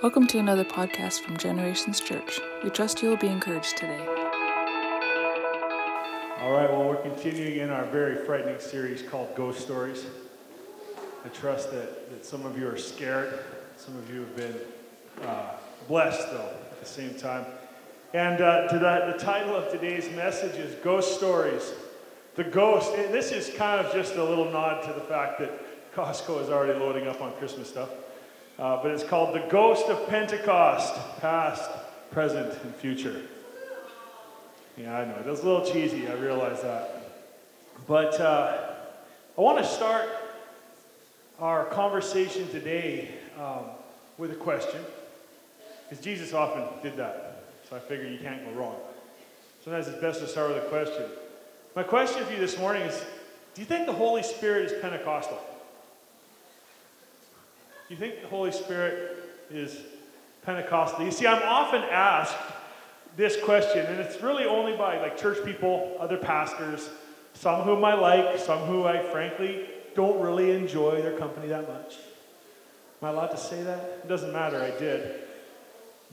Welcome to another podcast from Generations Church. We trust you will be encouraged today. All right, well, we're continuing in our very frightening series called Ghost Stories. I trust that, that some of you are scared. Some of you have been uh, blessed, though, at the same time. And uh, to that, the title of today's message is Ghost Stories. The ghost, and this is kind of just a little nod to the fact that Costco is already loading up on Christmas stuff. Uh, but it's called The Ghost of Pentecost Past, Present, and Future. Yeah, I know. It was a little cheesy, I realize that. But uh, I want to start our conversation today um, with a question, because Jesus often did that. So I figure you can't go wrong. Sometimes it's best to start with a question. My question for you this morning is Do you think the Holy Spirit is Pentecostal? Do you think the Holy Spirit is Pentecostal? You see, I'm often asked this question, and it's really only by like church people, other pastors, some whom I like, some who I frankly don't really enjoy their company that much. Am I allowed to say that? It doesn't matter, I did.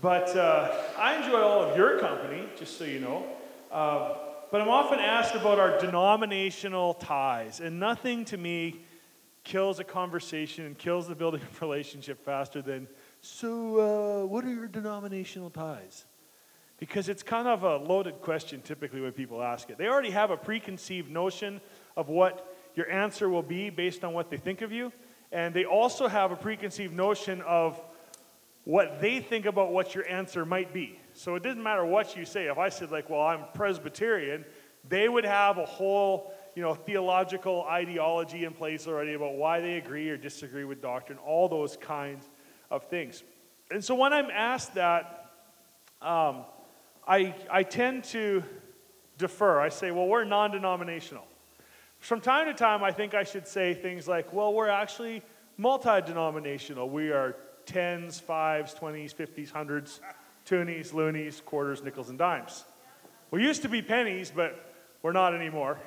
But uh, I enjoy all of your company, just so you know. Uh, but I'm often asked about our denominational ties, and nothing to me kills a conversation and kills the building of relationship faster than, so uh, what are your denominational ties? Because it's kind of a loaded question typically when people ask it. They already have a preconceived notion of what your answer will be based on what they think of you. And they also have a preconceived notion of what they think about what your answer might be. So it doesn't matter what you say. If I said, like, well, I'm Presbyterian, they would have a whole you know, theological ideology in place already about why they agree or disagree with doctrine, all those kinds of things. And so when I'm asked that, um, I, I tend to defer. I say, well, we're non denominational. From time to time, I think I should say things like, well, we're actually multi denominational. We are tens, fives, twenties, fifties, hundreds, toonies, loonies, quarters, nickels, and dimes. We used to be pennies, but we're not anymore.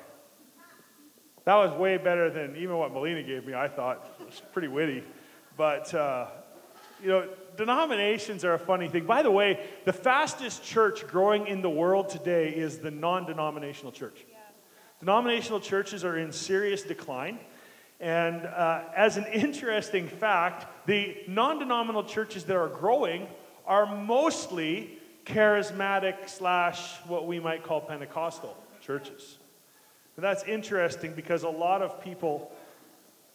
That was way better than even what Melina gave me, I thought. It was pretty witty. But, uh, you know, denominations are a funny thing. By the way, the fastest church growing in the world today is the non denominational church. Denominational churches are in serious decline. And uh, as an interesting fact, the non denominational churches that are growing are mostly charismatic slash what we might call Pentecostal churches. But that's interesting because a lot of people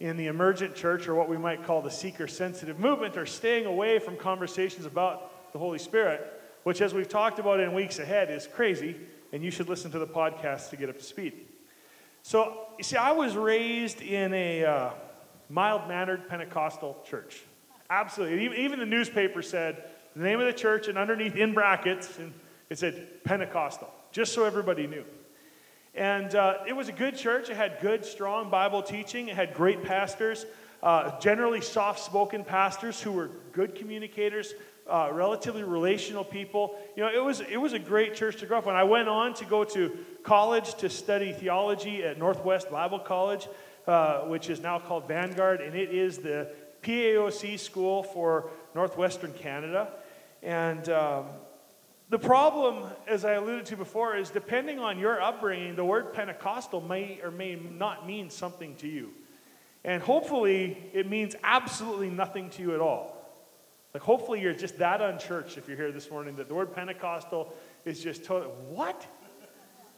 in the emergent church, or what we might call the seeker sensitive movement, are staying away from conversations about the Holy Spirit, which, as we've talked about in weeks ahead, is crazy, and you should listen to the podcast to get up to speed. So, you see, I was raised in a uh, mild mannered Pentecostal church. Absolutely. Even, even the newspaper said the name of the church, and underneath in brackets, and it said Pentecostal, just so everybody knew. And uh, it was a good church. It had good, strong Bible teaching. It had great pastors, uh, generally soft spoken pastors who were good communicators, uh, relatively relational people. You know, it was, it was a great church to grow up in. I went on to go to college to study theology at Northwest Bible College, uh, which is now called Vanguard, and it is the PAOC school for Northwestern Canada. And um, the problem, as I alluded to before, is depending on your upbringing, the word Pentecostal may or may not mean something to you. And hopefully, it means absolutely nothing to you at all. Like, hopefully, you're just that unchurched if you're here this morning that the word Pentecostal is just totally, what?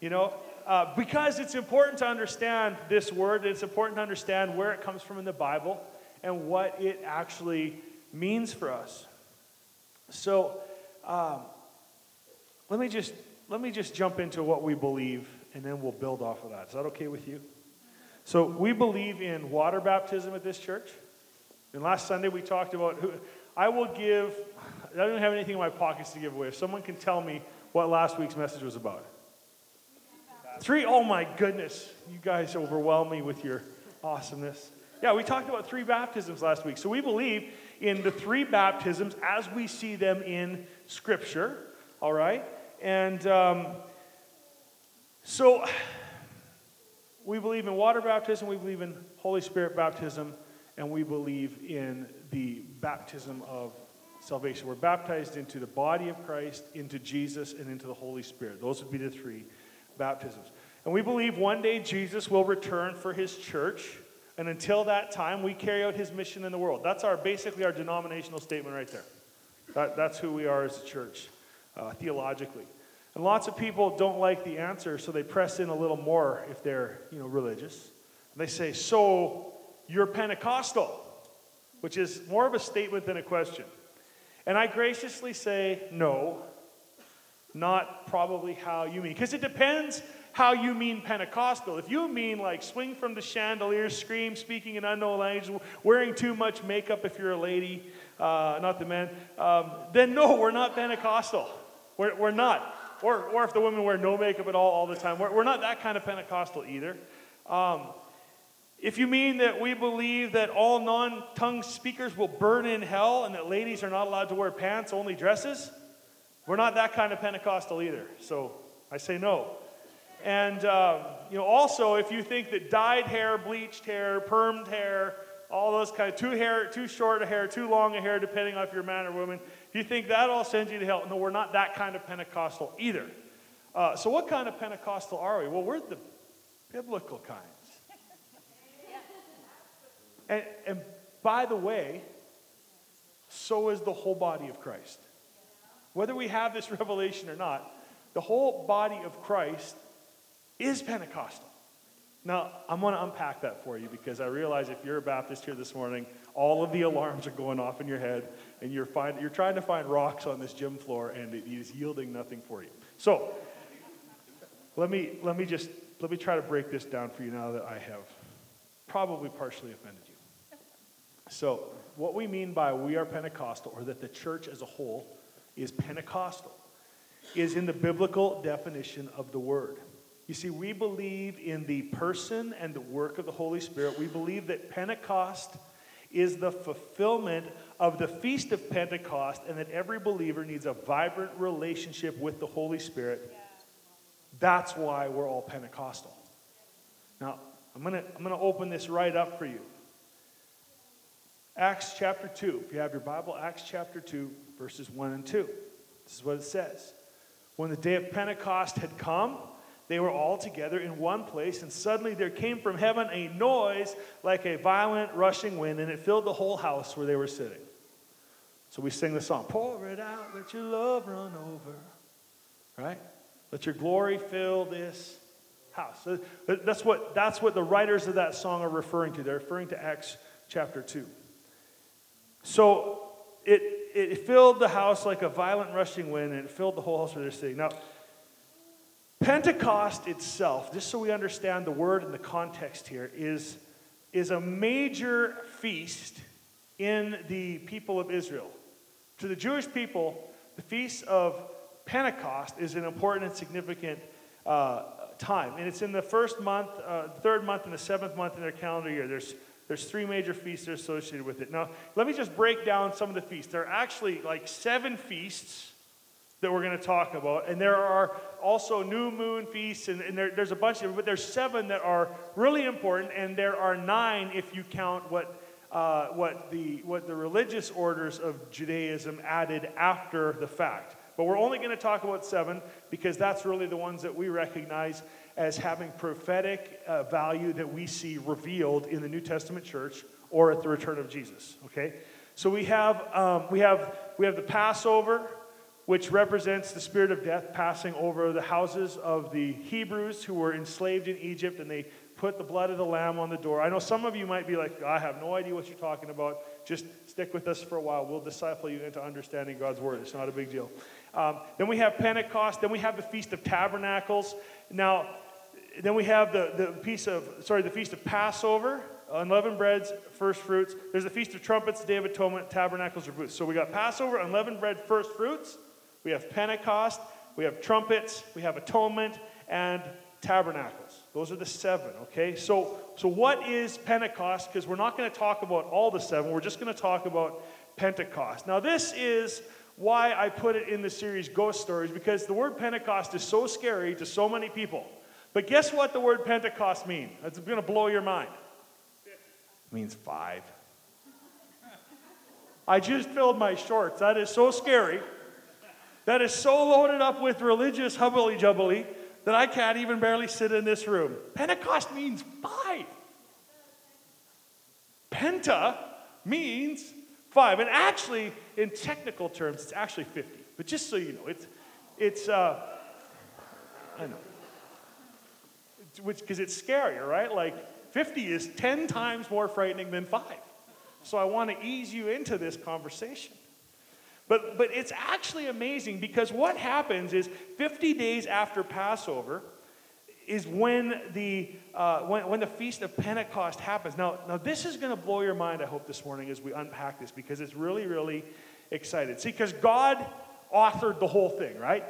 You know, uh, because it's important to understand this word, it's important to understand where it comes from in the Bible and what it actually means for us. So, um, let me just let me just jump into what we believe and then we'll build off of that. Is that okay with you? So we believe in water baptism at this church. And last Sunday we talked about who I will give I don't have anything in my pockets to give away. If someone can tell me what last week's message was about. Three, oh my goodness. You guys overwhelm me with your awesomeness. Yeah, we talked about three baptisms last week. So we believe in the three baptisms as we see them in Scripture, all right? And um, so we believe in water baptism, we believe in Holy Spirit baptism, and we believe in the baptism of salvation. We're baptized into the body of Christ, into Jesus, and into the Holy Spirit. Those would be the three baptisms. And we believe one day Jesus will return for his church. And until that time, we carry out his mission in the world. That's our basically our denominational statement right there. That, that's who we are as a church, uh, theologically. And lots of people don't like the answer, so they press in a little more if they're you know, religious. And they say, So you're Pentecostal, which is more of a statement than a question. And I graciously say, No, not probably how you mean. Because it depends how you mean Pentecostal. If you mean like swing from the chandelier, scream, speaking in unknown language, wearing too much makeup if you're a lady, uh, not the men, um, then no, we're not Pentecostal. We're, we're not. Or, or if the women wear no makeup at all all the time, we're, we're not that kind of Pentecostal either. Um, if you mean that we believe that all non tongue speakers will burn in hell and that ladies are not allowed to wear pants, only dresses, we're not that kind of Pentecostal either. So I say no. And, um, you know, also, if you think that dyed hair, bleached hair, permed hair, all those kind of too hair, too short a hair, too long a hair, depending on if you're a man or woman, you think that all sends you to hell, no, we're not that kind of Pentecostal either. Uh, so, what kind of Pentecostal are we? Well, we're the biblical kinds. And, and by the way, so is the whole body of Christ. Whether we have this revelation or not, the whole body of Christ is Pentecostal. Now, I'm going to unpack that for you because I realize if you're a Baptist here this morning, all of the alarms are going off in your head and you're, find, you're trying to find rocks on this gym floor and it is yielding nothing for you. So, let me, let me just let me try to break this down for you now that I have probably partially offended you. So, what we mean by we are Pentecostal, or that the church as a whole is Pentecostal, is in the biblical definition of the word. You see, we believe in the person and the work of the Holy Spirit. We believe that Pentecost is the fulfillment of the Feast of Pentecost and that every believer needs a vibrant relationship with the Holy Spirit. That's why we're all Pentecostal. Now, I'm going to I'm going to open this right up for you. Acts chapter 2. If you have your Bible, Acts chapter 2, verses 1 and 2. This is what it says. When the day of Pentecost had come, they were all together in one place, and suddenly there came from heaven a noise like a violent rushing wind, and it filled the whole house where they were sitting. So we sing the song, Pour it out, let your love run over. Right? Let your glory fill this house. That's, what, that's what the writers of that song are referring to. They're referring to Acts chapter 2. So it, it filled the house like a violent rushing wind, and it filled the whole house where they're sitting. Now, Pentecost itself, just so we understand the word and the context here, is, is a major feast in the people of Israel. To the Jewish people, the feast of Pentecost is an important and significant uh, time. And it's in the first month, uh, third month, and the seventh month in their calendar year. There's, there's three major feasts that are associated with it. Now, let me just break down some of the feasts. There are actually like seven feasts that we're going to talk about. And there are also new moon feasts, and, and there, there's a bunch of them, but there's seven that are really important, and there are nine if you count what, uh, what, the, what the religious orders of Judaism added after the fact. But we're only going to talk about seven because that's really the ones that we recognize as having prophetic uh, value that we see revealed in the New Testament church or at the return of Jesus. Okay? So we have, um, we have, we have the Passover, which represents the spirit of death passing over the houses of the Hebrews who were enslaved in Egypt, and they put the blood of the lamb on the door. I know some of you might be like, I have no idea what you're talking about. Just stick with us for a while. We'll disciple you into understanding God's word. It's not a big deal. Um, then we have Pentecost. Then we have the Feast of Tabernacles. Now, then we have the, the piece of, sorry, the Feast of Passover, unleavened breads, first fruits. There's the Feast of Trumpets, Day of Atonement, Tabernacles, or booths. So we got Passover, unleavened bread, first fruits we have Pentecost, we have trumpets, we have atonement, and tabernacles. Those are the seven, okay? So, so what is Pentecost? Because we're not going to talk about all the seven, we're just going to talk about Pentecost. Now, this is why I put it in the series Ghost Stories, because the word Pentecost is so scary to so many people. But guess what the word Pentecost means? It's going to blow your mind. It means five. I just filled my shorts. That is so scary. That is so loaded up with religious hubbly jubbly that I can't even barely sit in this room. Pentecost means five. Penta means five. And actually, in technical terms, it's actually 50. But just so you know, it's, it's uh, I know. Which, because it's scarier, right? Like 50 is 10 times more frightening than five. So I want to ease you into this conversation. But, but it's actually amazing because what happens is 50 days after Passover is when the, uh, when, when the Feast of Pentecost happens. Now, now this is going to blow your mind, I hope, this morning as we unpack this because it's really, really excited. See, because God authored the whole thing, right?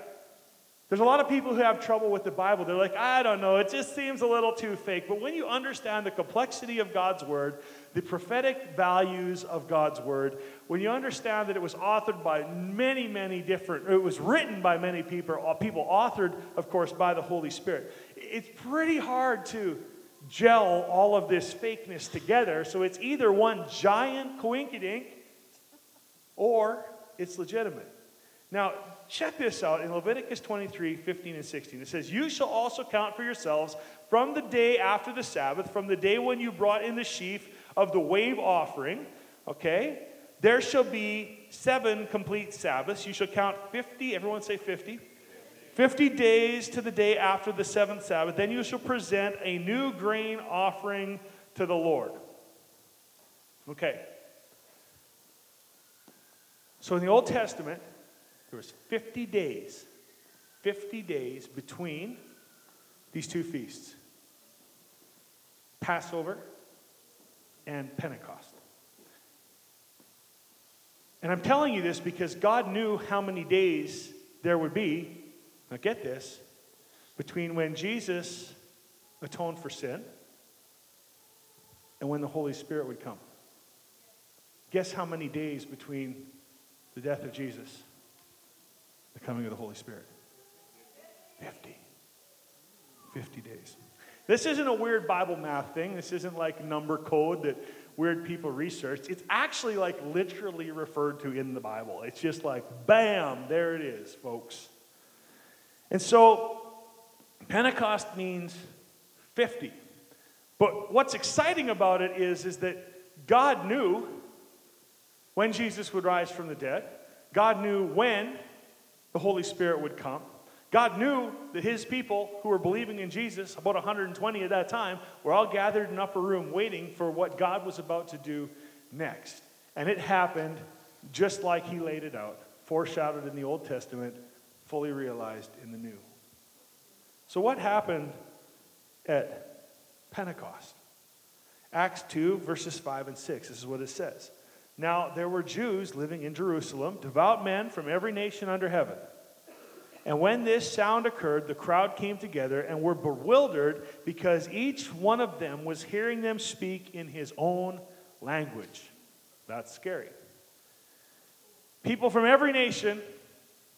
There's a lot of people who have trouble with the Bible. They're like, I don't know, it just seems a little too fake. But when you understand the complexity of God's Word, the prophetic values of God's Word, when you understand that it was authored by many, many different, it was written by many people, uh, people authored, of course, by the Holy Spirit, it's pretty hard to gel all of this fakeness together. So it's either one giant coinkydink or it's legitimate. Now, check this out in Leviticus 23 15 and 16. It says, You shall also count for yourselves from the day after the Sabbath, from the day when you brought in the sheaf of the wave offering, okay? There shall be seven complete Sabbaths. You shall count 50, everyone say 50. 50 days to the day after the seventh Sabbath. Then you shall present a new grain offering to the Lord. Okay. So in the Old Testament, there was 50 days, 50 days between these two feasts Passover and Pentecost. And I'm telling you this because God knew how many days there would be, now get this, between when Jesus atoned for sin and when the Holy Spirit would come. Guess how many days between the death of Jesus the coming of the Holy Spirit? 50. 50 days. This isn't a weird Bible math thing. This isn't like number code that weird people research. It's actually like literally referred to in the Bible. It's just like, bam, there it is, folks. And so, Pentecost means 50. But what's exciting about it is, is that God knew when Jesus would rise from the dead. God knew when the Holy Spirit would come. God knew that his people who were believing in Jesus, about 120 at that time, were all gathered in an upper room waiting for what God was about to do next. And it happened just like he laid it out, foreshadowed in the Old Testament, fully realized in the New. So, what happened at Pentecost? Acts 2, verses 5 and 6. This is what it says. Now, there were Jews living in Jerusalem, devout men from every nation under heaven. And when this sound occurred, the crowd came together and were bewildered because each one of them was hearing them speak in his own language. That's scary. People from every nation,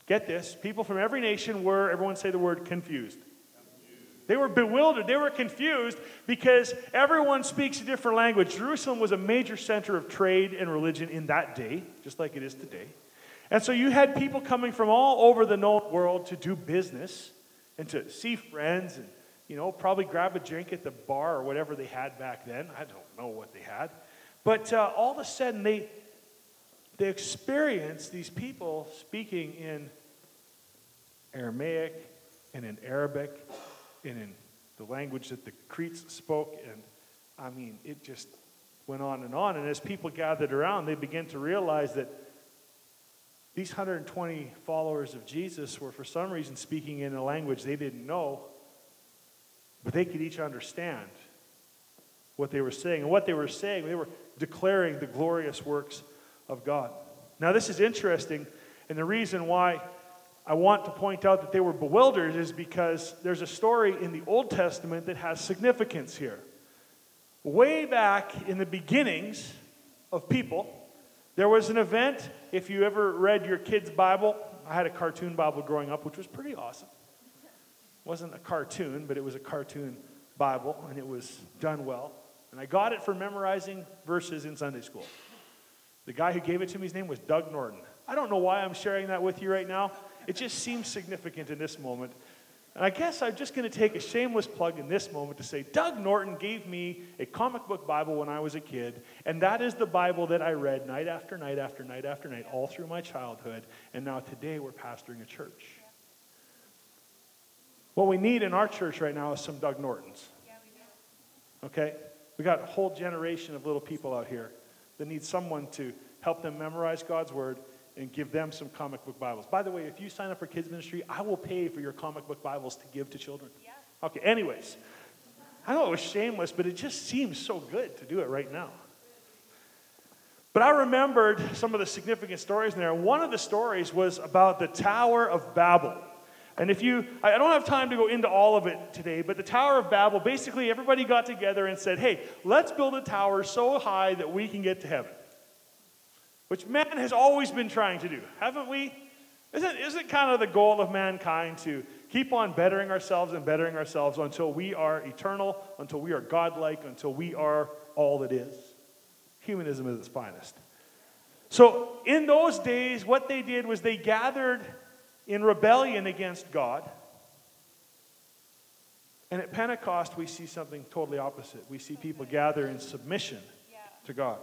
get this, people from every nation were, everyone say the word confused. They were bewildered. They were confused because everyone speaks a different language. Jerusalem was a major center of trade and religion in that day, just like it is today. And so you had people coming from all over the known world to do business and to see friends and, you know, probably grab a drink at the bar or whatever they had back then. I don't know what they had. But uh, all of a sudden, they, they experienced these people speaking in Aramaic and in Arabic and in the language that the Cretes spoke. And I mean, it just went on and on. And as people gathered around, they began to realize that these 120 followers of Jesus were, for some reason, speaking in a language they didn't know, but they could each understand what they were saying. And what they were saying, they were declaring the glorious works of God. Now, this is interesting, and the reason why I want to point out that they were bewildered is because there's a story in the Old Testament that has significance here. Way back in the beginnings of people, there was an event, if you ever read your kid's Bible, I had a cartoon Bible growing up, which was pretty awesome. It wasn't a cartoon, but it was a cartoon Bible, and it was done well. And I got it for memorizing verses in Sunday school. The guy who gave it to me, his name was Doug Norton. I don't know why I'm sharing that with you right now. It just seems significant in this moment. And I guess I'm just going to take a shameless plug in this moment to say Doug Norton gave me a comic book Bible when I was a kid, and that is the Bible that I read night after night after night after night all through my childhood. And now today we're pastoring a church. What we need in our church right now is some Doug Nortons. Okay? We got a whole generation of little people out here that need someone to help them memorize God's word and give them some comic book Bibles. By the way, if you sign up for kids ministry, I will pay for your comic book Bibles to give to children. Yeah. Okay, anyways. I know it was shameless, but it just seems so good to do it right now. But I remembered some of the significant stories in there. One of the stories was about the Tower of Babel. And if you, I don't have time to go into all of it today, but the Tower of Babel, basically everybody got together and said, hey, let's build a tower so high that we can get to heaven which man has always been trying to do, haven't we? Isn't, isn't kind of the goal of mankind to keep on bettering ourselves and bettering ourselves until we are eternal, until we are godlike, until we are all that is? Humanism is its finest. So, in those days, what they did was they gathered in rebellion against God. And at Pentecost, we see something totally opposite. We see people gather in submission to God.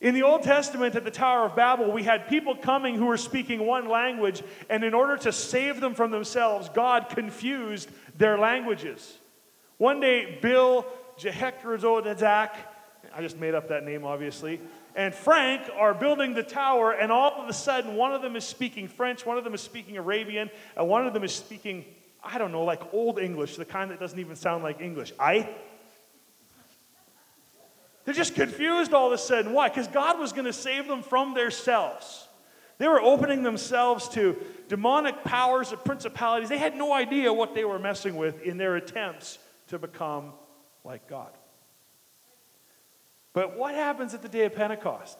In the Old Testament at the Tower of Babel, we had people coming who were speaking one language, and in order to save them from themselves, God confused their languages. One day, Bill Jehekrazodazak, I just made up that name obviously, and Frank are building the tower, and all of a sudden, one of them is speaking French, one of them is speaking Arabian, and one of them is speaking, I don't know, like Old English, the kind that doesn't even sound like English. I they're just confused all of a sudden. Why? Because God was going to save them from themselves. They were opening themselves to demonic powers of principalities. They had no idea what they were messing with in their attempts to become like God. But what happens at the day of Pentecost?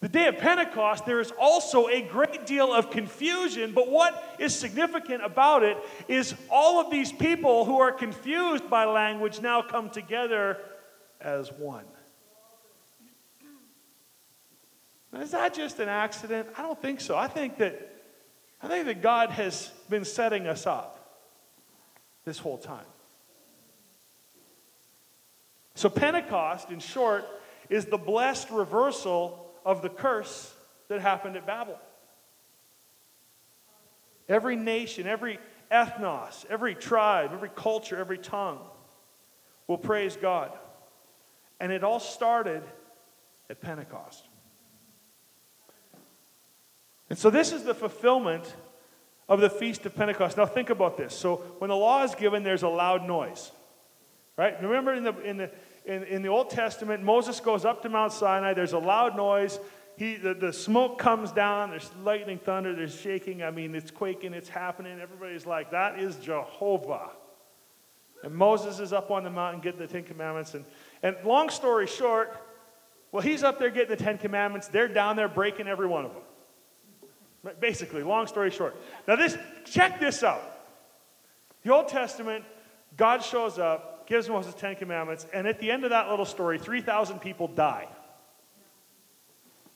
The day of Pentecost, there is also a great deal of confusion, but what is significant about it is all of these people who are confused by language now come together as one. Is that just an accident? I don't think so. I think that I think that God has been setting us up this whole time. So Pentecost, in short, is the blessed reversal of the curse that happened at Babel. Every nation, every ethnos, every tribe, every culture, every tongue will praise God. And it all started at Pentecost. And so this is the fulfillment of the Feast of Pentecost. Now think about this. So when the law is given, there's a loud noise. Right? Remember in the, in the, in, in the Old Testament, Moses goes up to Mount Sinai, there's a loud noise. He, the, the smoke comes down, there's lightning, thunder, there's shaking. I mean, it's quaking, it's happening. Everybody's like, that is Jehovah. And Moses is up on the mountain getting the Ten Commandments. And, and long story short, well, he's up there getting the Ten Commandments. They're down there breaking every one of them. Basically, long story short. Now, this, check this out. The Old Testament, God shows up, gives Moses Ten Commandments, and at the end of that little story, 3,000 people die.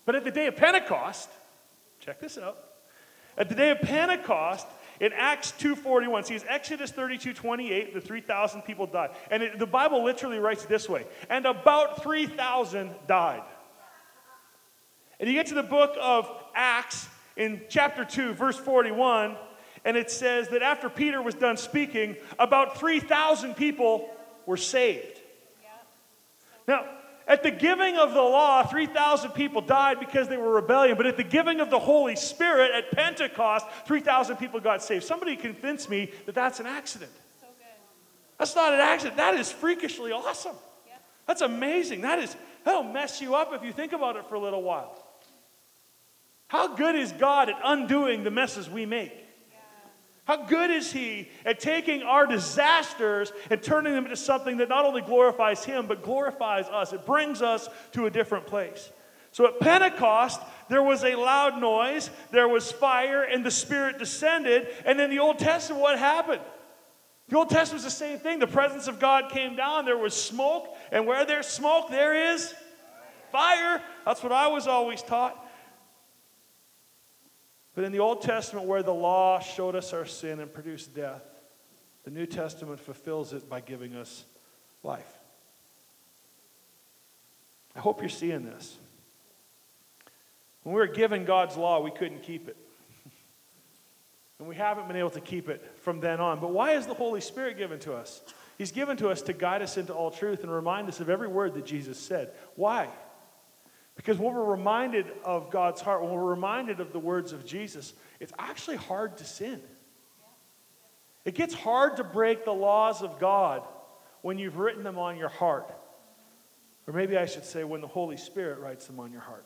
But at the day of Pentecost, check this out. At the day of Pentecost, in Acts 2.41, see, it's Exodus 32, 28, the 3,000 people died. And it, the Bible literally writes it this way, and about 3,000 died. And you get to the book of Acts, in chapter 2, verse 41, and it says that after Peter was done speaking, about 3,000 people were saved. Now, at the giving of the law, 3,000 people died because they were rebellion. But at the giving of the Holy Spirit at Pentecost, 3,000 people got saved. Somebody convinced me that that's an accident. So that's not an accident. That is freakishly awesome. That's amazing. That is, that'll mess you up if you think about it for a little while. How good is God at undoing the messes we make? How good is He at taking our disasters and turning them into something that not only glorifies Him, but glorifies us? It brings us to a different place. So at Pentecost, there was a loud noise, there was fire, and the Spirit descended. And in the Old Testament, what happened? The Old Testament was the same thing. The presence of God came down, there was smoke, and where there's smoke, there is fire. That's what I was always taught. But in the Old Testament, where the law showed us our sin and produced death, the New Testament fulfills it by giving us life. I hope you're seeing this. When we were given God's law, we couldn't keep it. and we haven't been able to keep it from then on. But why is the Holy Spirit given to us? He's given to us to guide us into all truth and remind us of every word that Jesus said. Why? Because when we're reminded of God's heart, when we're reminded of the words of Jesus, it's actually hard to sin. It gets hard to break the laws of God when you've written them on your heart. Or maybe I should say, when the Holy Spirit writes them on your heart.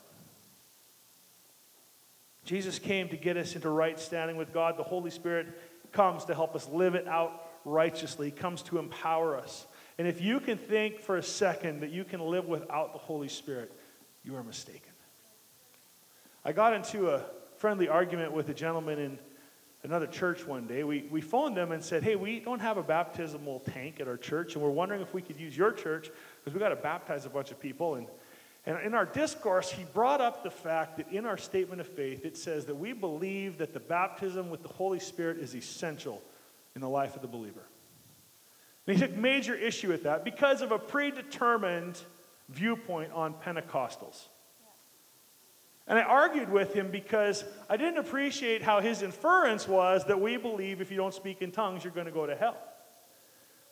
Jesus came to get us into right standing with God. The Holy Spirit comes to help us live it out righteously, he comes to empower us. And if you can think for a second that you can live without the Holy Spirit, you are mistaken. I got into a friendly argument with a gentleman in another church one day. We, we phoned them and said, Hey, we don't have a baptismal tank at our church, and we're wondering if we could use your church because we got to baptize a bunch of people. And and in our discourse, he brought up the fact that in our statement of faith, it says that we believe that the baptism with the Holy Spirit is essential in the life of the believer. And he took major issue with that because of a predetermined viewpoint on Pentecostals. And I argued with him because I didn't appreciate how his inference was that we believe if you don't speak in tongues, you're going to go to hell.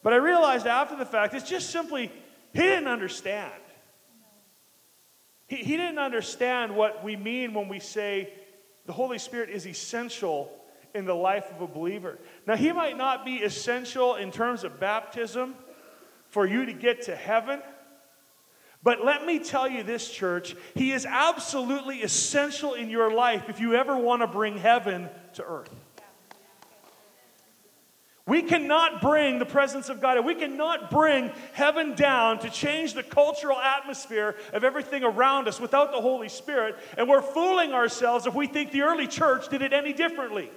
But I realized after the fact, it's just simply, he didn't understand. He, he didn't understand what we mean when we say the Holy Spirit is essential in the life of a believer. Now, he might not be essential in terms of baptism for you to get to heaven. But let me tell you this, church, he is absolutely essential in your life if you ever want to bring heaven to earth. We cannot bring the presence of God, we cannot bring heaven down to change the cultural atmosphere of everything around us without the Holy Spirit. And we're fooling ourselves if we think the early church did it any differently.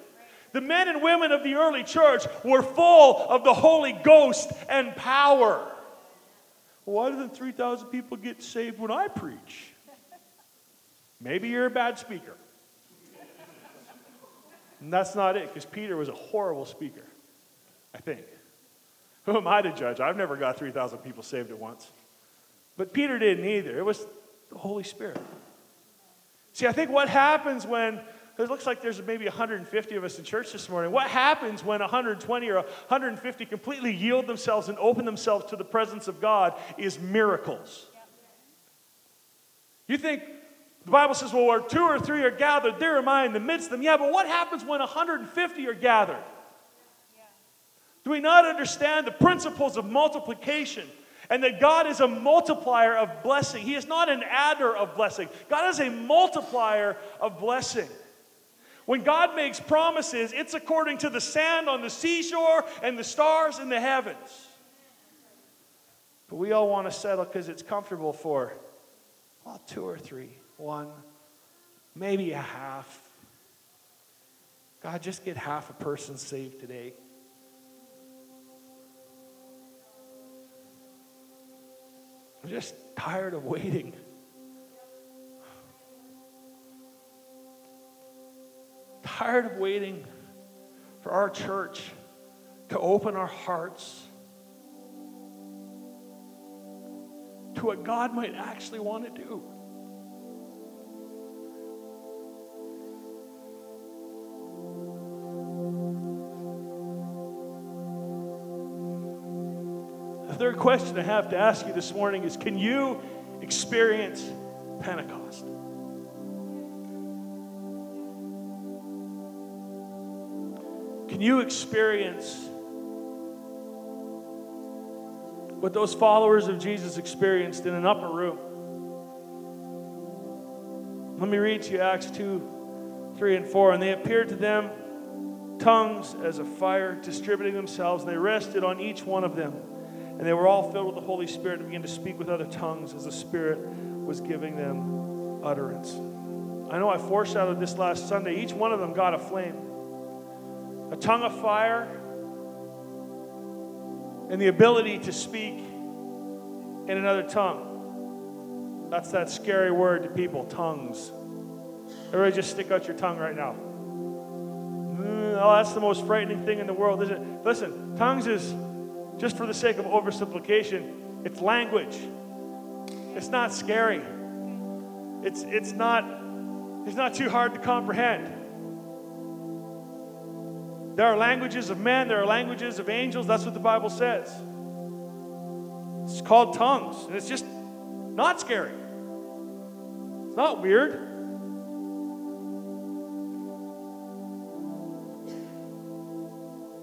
The men and women of the early church were full of the Holy Ghost and power. Why didn't 3,000 people get saved when I preach? Maybe you're a bad speaker. And that's not it, because Peter was a horrible speaker. I think. Who am I to judge? I've never got 3,000 people saved at once. But Peter didn't either. It was the Holy Spirit. See, I think what happens when it looks like there's maybe 150 of us in church this morning. What happens when 120 or 150 completely yield themselves and open themselves to the presence of God is miracles. You think the Bible says, well, where two or three are gathered, there am I in the midst of them. Yeah, but what happens when 150 are gathered? Do we not understand the principles of multiplication? And that God is a multiplier of blessing. He is not an adder of blessing. God is a multiplier of blessing. When God makes promises, it's according to the sand on the seashore and the stars in the heavens. But we all want to settle because it's comfortable for, well, two or three, one, maybe a half. God, just get half a person saved today. I'm just tired of waiting. Tired of waiting for our church to open our hearts to what God might actually want to do. The third question I have to ask you this morning is Can you experience Pentecost? Can you experience what those followers of Jesus experienced in an upper room? Let me read to you Acts 2 3 and 4. And they appeared to them tongues as a fire distributing themselves, and they rested on each one of them. And they were all filled with the Holy Spirit and began to speak with other tongues as the Spirit was giving them utterance. I know I foreshadowed this last Sunday. Each one of them got a flame, a tongue of fire, and the ability to speak in another tongue. That's that scary word to people tongues. Everybody just stick out your tongue right now. Mm, oh, that's the most frightening thing in the world, isn't it? Listen, tongues is, just for the sake of oversimplification, it's language. It's not scary. It's, it's, not, it's not too hard to comprehend. There are languages of men, there are languages of angels. That's what the Bible says. It's called tongues, and it's just not scary. It's not weird.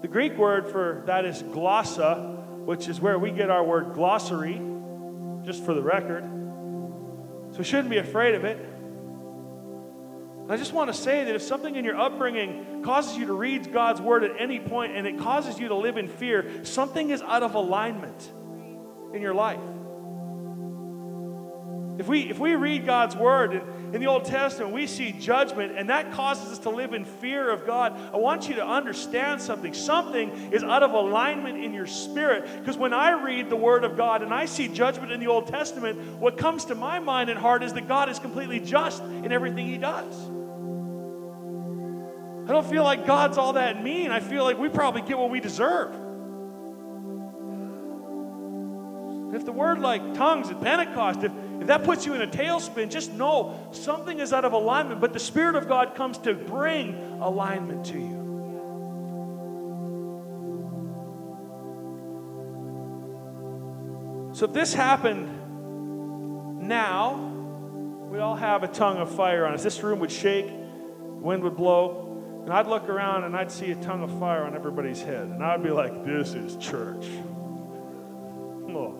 The Greek word for that is glossa, which is where we get our word glossary, just for the record. So we shouldn't be afraid of it. I just want to say that if something in your upbringing causes you to read God's word at any point and it causes you to live in fear, something is out of alignment in your life. If we, if we read God's word in, in the Old Testament, we see judgment, and that causes us to live in fear of God. I want you to understand something. Something is out of alignment in your spirit. Because when I read the word of God and I see judgment in the Old Testament, what comes to my mind and heart is that God is completely just in everything he does. I don't feel like God's all that mean. I feel like we probably get what we deserve. If the word like tongues at Pentecost, if, if that puts you in a tailspin, just know something is out of alignment, but the Spirit of God comes to bring alignment to you. So if this happened now, we all have a tongue of fire on us. This room would shake, wind would blow, and I'd look around and I'd see a tongue of fire on everybody's head. And I'd be like, this is church. Oh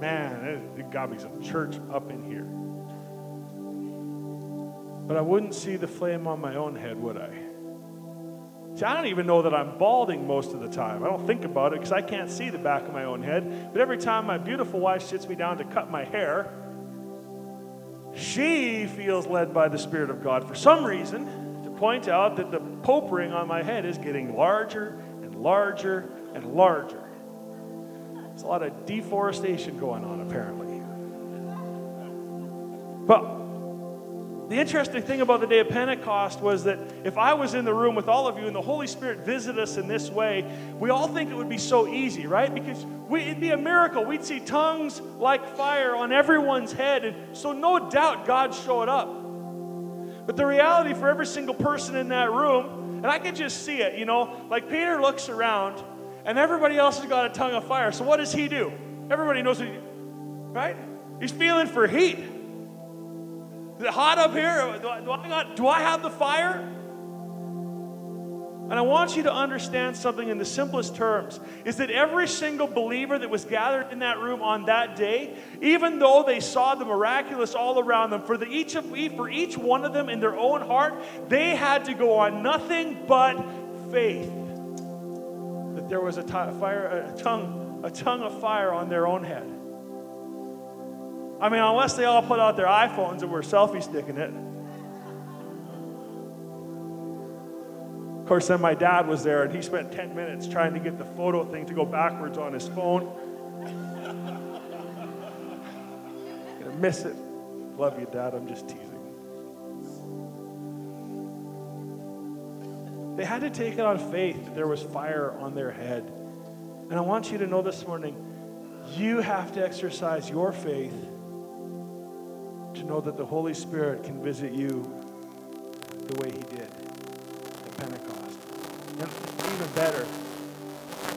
man, there got to be some church up in here. But I wouldn't see the flame on my own head, would I? See, I don't even know that I'm balding most of the time. I don't think about it because I can't see the back of my own head. But every time my beautiful wife sits me down to cut my hair, she feels led by the Spirit of God for some reason point out that the pope ring on my head is getting larger and larger and larger. There's a lot of deforestation going on, apparently. But the interesting thing about the day of Pentecost was that if I was in the room with all of you and the Holy Spirit visited us in this way, we all think it would be so easy, right? Because we, it'd be a miracle. We'd see tongues like fire on everyone's head. And so, no doubt, God showed up. But the reality for every single person in that room, and I can just see it, you know, like Peter looks around and everybody else has got a tongue of fire. So what does he do? Everybody knows what he, right? He's feeling for heat. Is it hot up here? Do I, do I, got, do I have the fire? And I want you to understand something in the simplest terms is that every single believer that was gathered in that room on that day, even though they saw the miraculous all around them, for, the, each, of, for each one of them in their own heart, they had to go on nothing but faith that there was a, t- fire, a, tongue, a tongue of fire on their own head. I mean, unless they all put out their iPhones and were selfie sticking it. Of course, then my dad was there and he spent 10 minutes trying to get the photo thing to go backwards on his phone. Gonna miss it. Love you, Dad. I'm just teasing. They had to take it on faith that there was fire on their head. And I want you to know this morning you have to exercise your faith to know that the Holy Spirit can visit you the way He did Pentecost. And even better,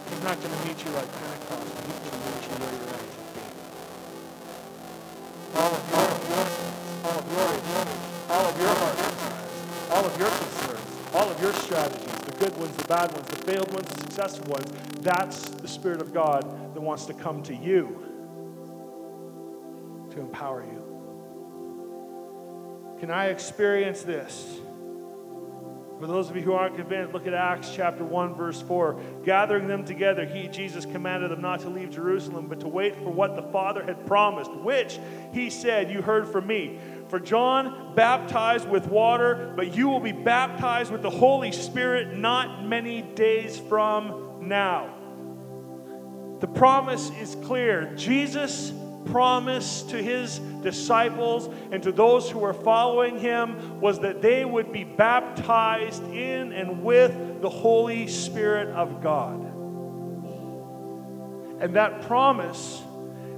He's not going to meet you like Pentecost, He's going to meet you where you're at All of your all of your all of your heart desires, all of your concerns, all of your strategies, the good ones, the bad ones, the failed ones, the successful ones, that's the Spirit of God that wants to come to you to empower you. Can I experience this? For those of you who aren't convinced, look at Acts chapter 1, verse 4. Gathering them together, he, Jesus, commanded them not to leave Jerusalem, but to wait for what the Father had promised, which he said, You heard from me. For John baptized with water, but you will be baptized with the Holy Spirit not many days from now. The promise is clear. Jesus promise to his disciples and to those who were following him was that they would be baptized in and with the Holy Spirit of God. And that promise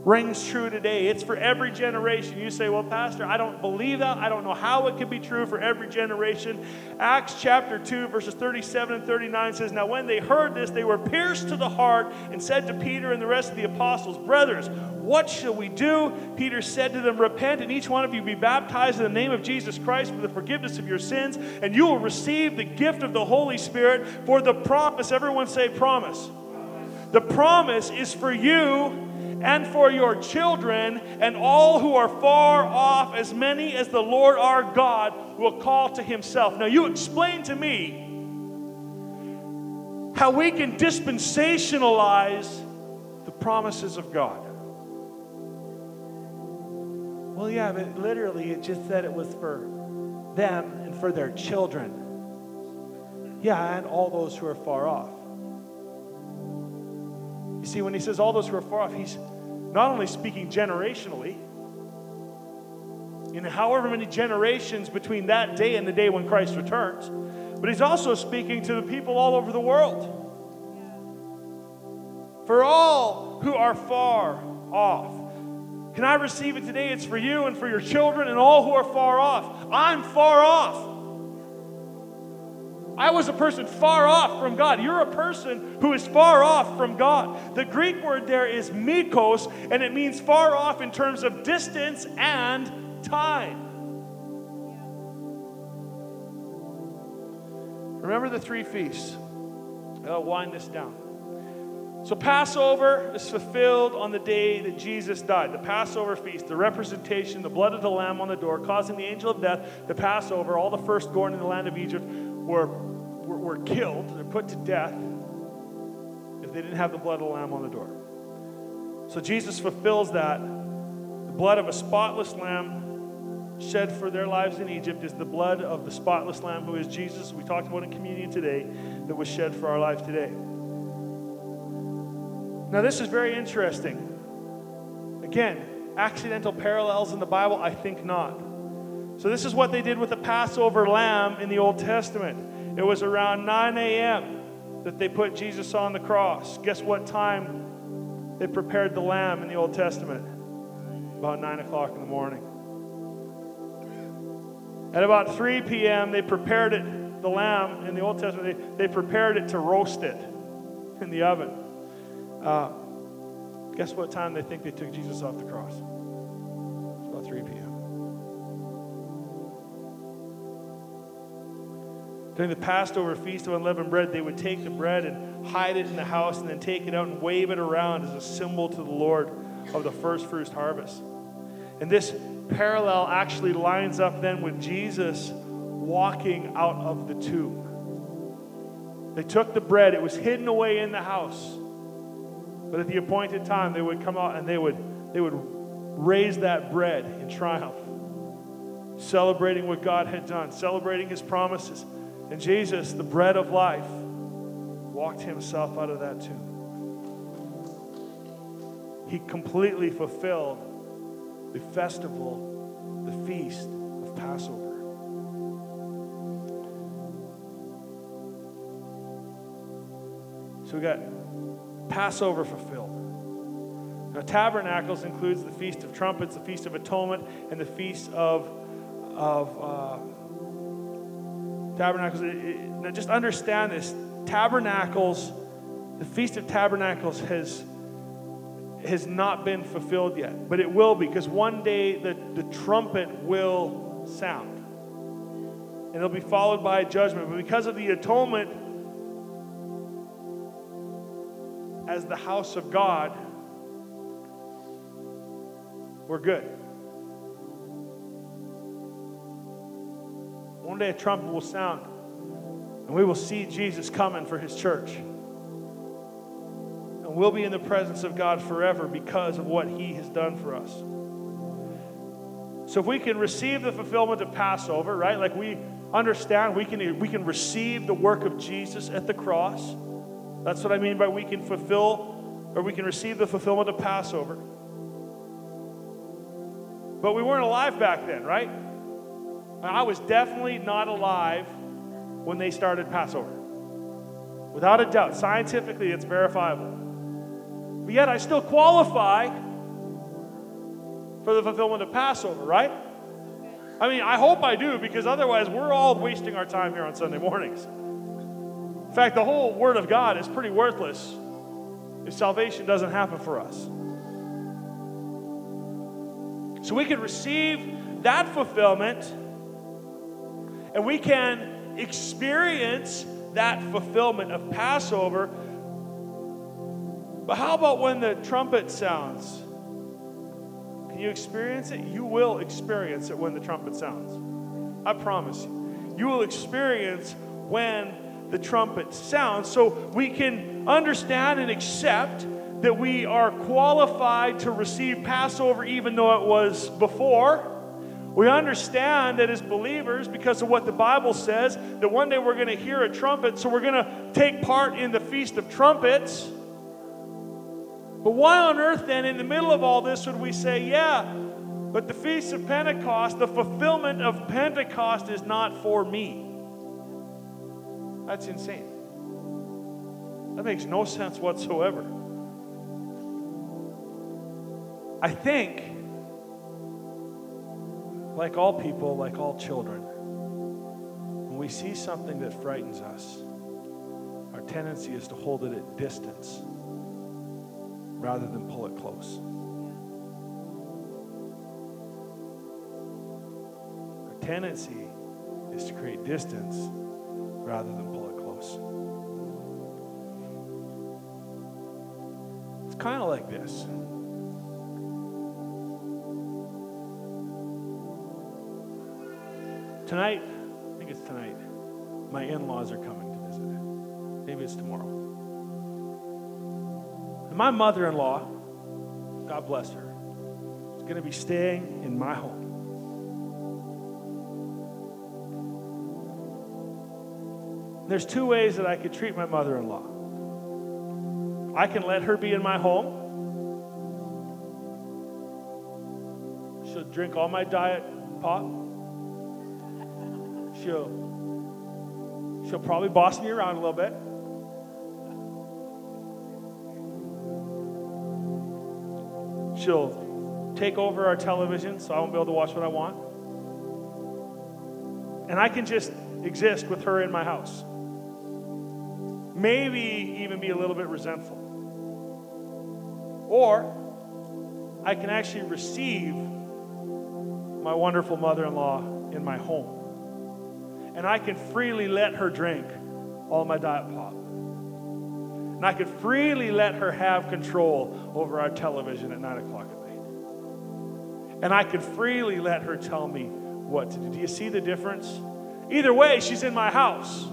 rings true today. It's for every generation. You say, Well, Pastor, I don't believe that. I don't know how it could be true for every generation. Acts chapter 2, verses 37 and 39 says, Now when they heard this, they were pierced to the heart and said to Peter and the rest of the apostles, Brothers, what shall we do? Peter said to them, Repent, and each one of you be baptized in the name of Jesus Christ for the forgiveness of your sins, and you will receive the gift of the Holy Spirit for the promise. Everyone say, Promise. The promise is for you and for your children and all who are far off, as many as the Lord our God will call to himself. Now, you explain to me how we can dispensationalize the promises of God. Well, yeah, but literally it just said it was for them and for their children. Yeah, and all those who are far off. You see, when he says all those who are far off, he's not only speaking generationally, in however many generations between that day and the day when Christ returns, but he's also speaking to the people all over the world. For all who are far off. Can I receive it today? It's for you and for your children and all who are far off. I'm far off. I was a person far off from God. You're a person who is far off from God. The Greek word there is mikos, and it means far off in terms of distance and time. Remember the three feasts. I'll wind this down. So, Passover is fulfilled on the day that Jesus died. The Passover feast, the representation, the blood of the Lamb on the door, causing the angel of death to pass over. All the firstborn in the land of Egypt were were, killed, they're put to death if they didn't have the blood of the Lamb on the door. So Jesus fulfills that. The blood of a spotless lamb shed for their lives in Egypt is the blood of the spotless lamb who is Jesus, we talked about in communion today, that was shed for our lives today. Now, this is very interesting. Again, accidental parallels in the Bible? I think not. So, this is what they did with the Passover lamb in the Old Testament. It was around 9 a.m. that they put Jesus on the cross. Guess what time they prepared the lamb in the Old Testament? About 9 o'clock in the morning. At about 3 p.m., they prepared it, the lamb in the Old Testament, they, they prepared it to roast it in the oven. Uh, guess what time they think they took Jesus off the cross? It's about 3 p.m. During the Passover feast of unleavened bread, they would take the bread and hide it in the house and then take it out and wave it around as a symbol to the Lord of the first fruits harvest. And this parallel actually lines up then with Jesus walking out of the tomb. They took the bread, it was hidden away in the house. But at the appointed time, they would come out and they would, they would raise that bread in triumph, celebrating what God had done, celebrating his promises. And Jesus, the bread of life, walked himself out of that tomb. He completely fulfilled the festival, the feast of Passover. So we got Passover fulfilled. Now, Tabernacles includes the Feast of Trumpets, the Feast of Atonement, and the Feast of, of uh, Tabernacles. It, it, now, just understand this. Tabernacles, the Feast of Tabernacles has has not been fulfilled yet, but it will be because one day the, the trumpet will sound. And it'll be followed by a judgment. But because of the atonement as the house of God, we're good. One day a trumpet will sound, and we will see Jesus coming for his church. And we'll be in the presence of God forever because of what he has done for us. So if we can receive the fulfillment of Passover, right? Like we understand, we can, we can receive the work of Jesus at the cross. That's what I mean by we can fulfill or we can receive the fulfillment of Passover. But we weren't alive back then, right? I was definitely not alive when they started Passover. Without a doubt, scientifically, it's verifiable. But yet, I still qualify for the fulfillment of Passover, right? I mean, I hope I do because otherwise, we're all wasting our time here on Sunday mornings. In fact, the whole Word of God is pretty worthless if salvation doesn't happen for us. So we can receive that fulfillment and we can experience that fulfillment of Passover. But how about when the trumpet sounds? Can you experience it? You will experience it when the trumpet sounds. I promise you. You will experience when the trumpet sounds. So we can understand and accept that we are qualified to receive Passover even though it was before. We understand that as believers, because of what the Bible says, that one day we're going to hear a trumpet, so we're going to take part in the Feast of Trumpets. But why on earth, then, in the middle of all this, would we say, yeah, but the Feast of Pentecost, the fulfillment of Pentecost is not for me? That's insane. That makes no sense whatsoever. I think, like all people, like all children, when we see something that frightens us, our tendency is to hold it at distance rather than pull it close. Our tendency is to create distance rather than pull it close. It's kind of like this. Tonight, I think it's tonight, my in laws are coming to visit. Maybe it's tomorrow. And my mother in law, God bless her, is going to be staying in my home. There's two ways that I could treat my mother in law. I can let her be in my home. She'll drink all my diet pop. She'll, she'll probably boss me around a little bit. She'll take over our television so I won't be able to watch what I want. And I can just exist with her in my house maybe even be a little bit resentful. Or I can actually receive my wonderful mother in law in my home. And I can freely let her drink all my diet pop. And I can freely let her have control over our television at 9 o'clock at night. And I can freely let her tell me what to do. Do you see the difference? Either way, she's in my house.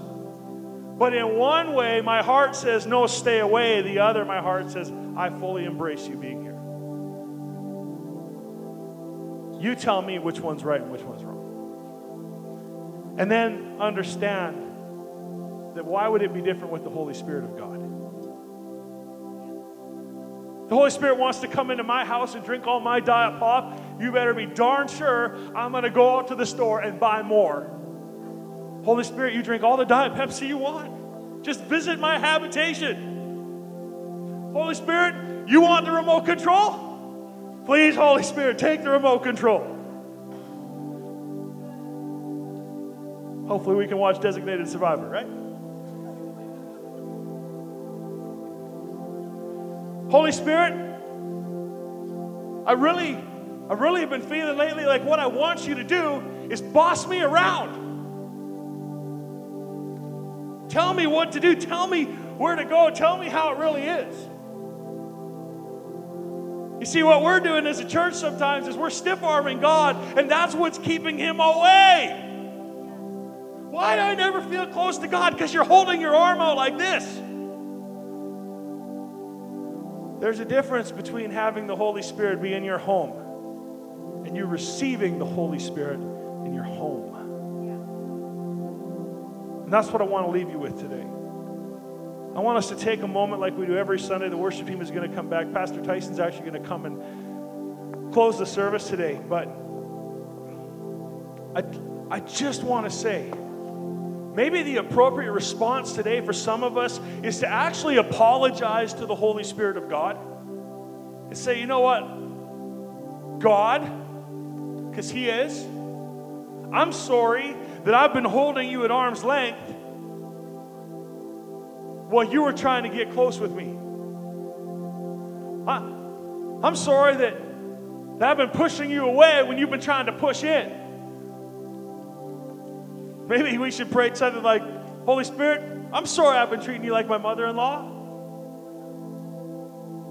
But in one way, my heart says, no, stay away. The other, my heart says, I fully embrace you being here. You tell me which one's right and which one's wrong. And then understand that why would it be different with the Holy Spirit of God? The Holy Spirit wants to come into my house and drink all my diet pop. You better be darn sure I'm going to go out to the store and buy more Holy Spirit, you drink all the Diet Pepsi you want. Just visit my habitation. Holy Spirit, you want the remote control? Please, Holy Spirit, take the remote control. Hopefully, we can watch Designated Survivor, right? Holy Spirit, I really, I really have been feeling lately like what I want you to do is boss me around. Tell me what to do. Tell me where to go. Tell me how it really is. You see, what we're doing as a church sometimes is we're stiff arming God, and that's what's keeping Him away. Why do I never feel close to God? Because you're holding your arm out like this. There's a difference between having the Holy Spirit be in your home and you receiving the Holy Spirit in your home. And that's what I want to leave you with today. I want us to take a moment like we do every Sunday. The worship team is going to come back. Pastor Tyson's actually going to come and close the service today, but I, I just want to say maybe the appropriate response today for some of us is to actually apologize to the Holy Spirit of God and say, you know what? God, because He is, I'm sorry that I've been holding you at arm's length while you were trying to get close with me. I, I'm sorry that, that I've been pushing you away when you've been trying to push in. Maybe we should pray something like, Holy Spirit, I'm sorry I've been treating you like my mother in law.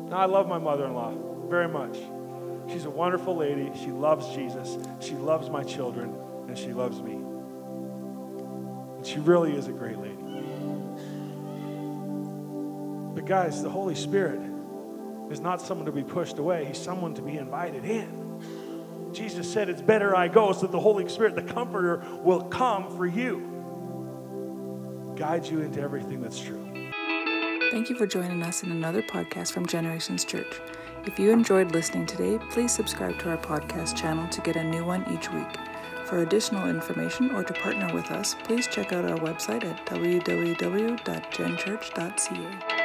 Now, I love my mother in law very much. She's a wonderful lady. She loves Jesus. She loves my children, and she loves me. And she really is a great lady. But, guys, the Holy Spirit is not someone to be pushed away, He's someone to be invited in. Jesus said, It's better I go so that the Holy Spirit, the Comforter, will come for you, guide you into everything that's true. Thank you for joining us in another podcast from Generations Church. If you enjoyed listening today, please subscribe to our podcast channel to get a new one each week. For additional information or to partner with us, please check out our website at www.genchurch.ca.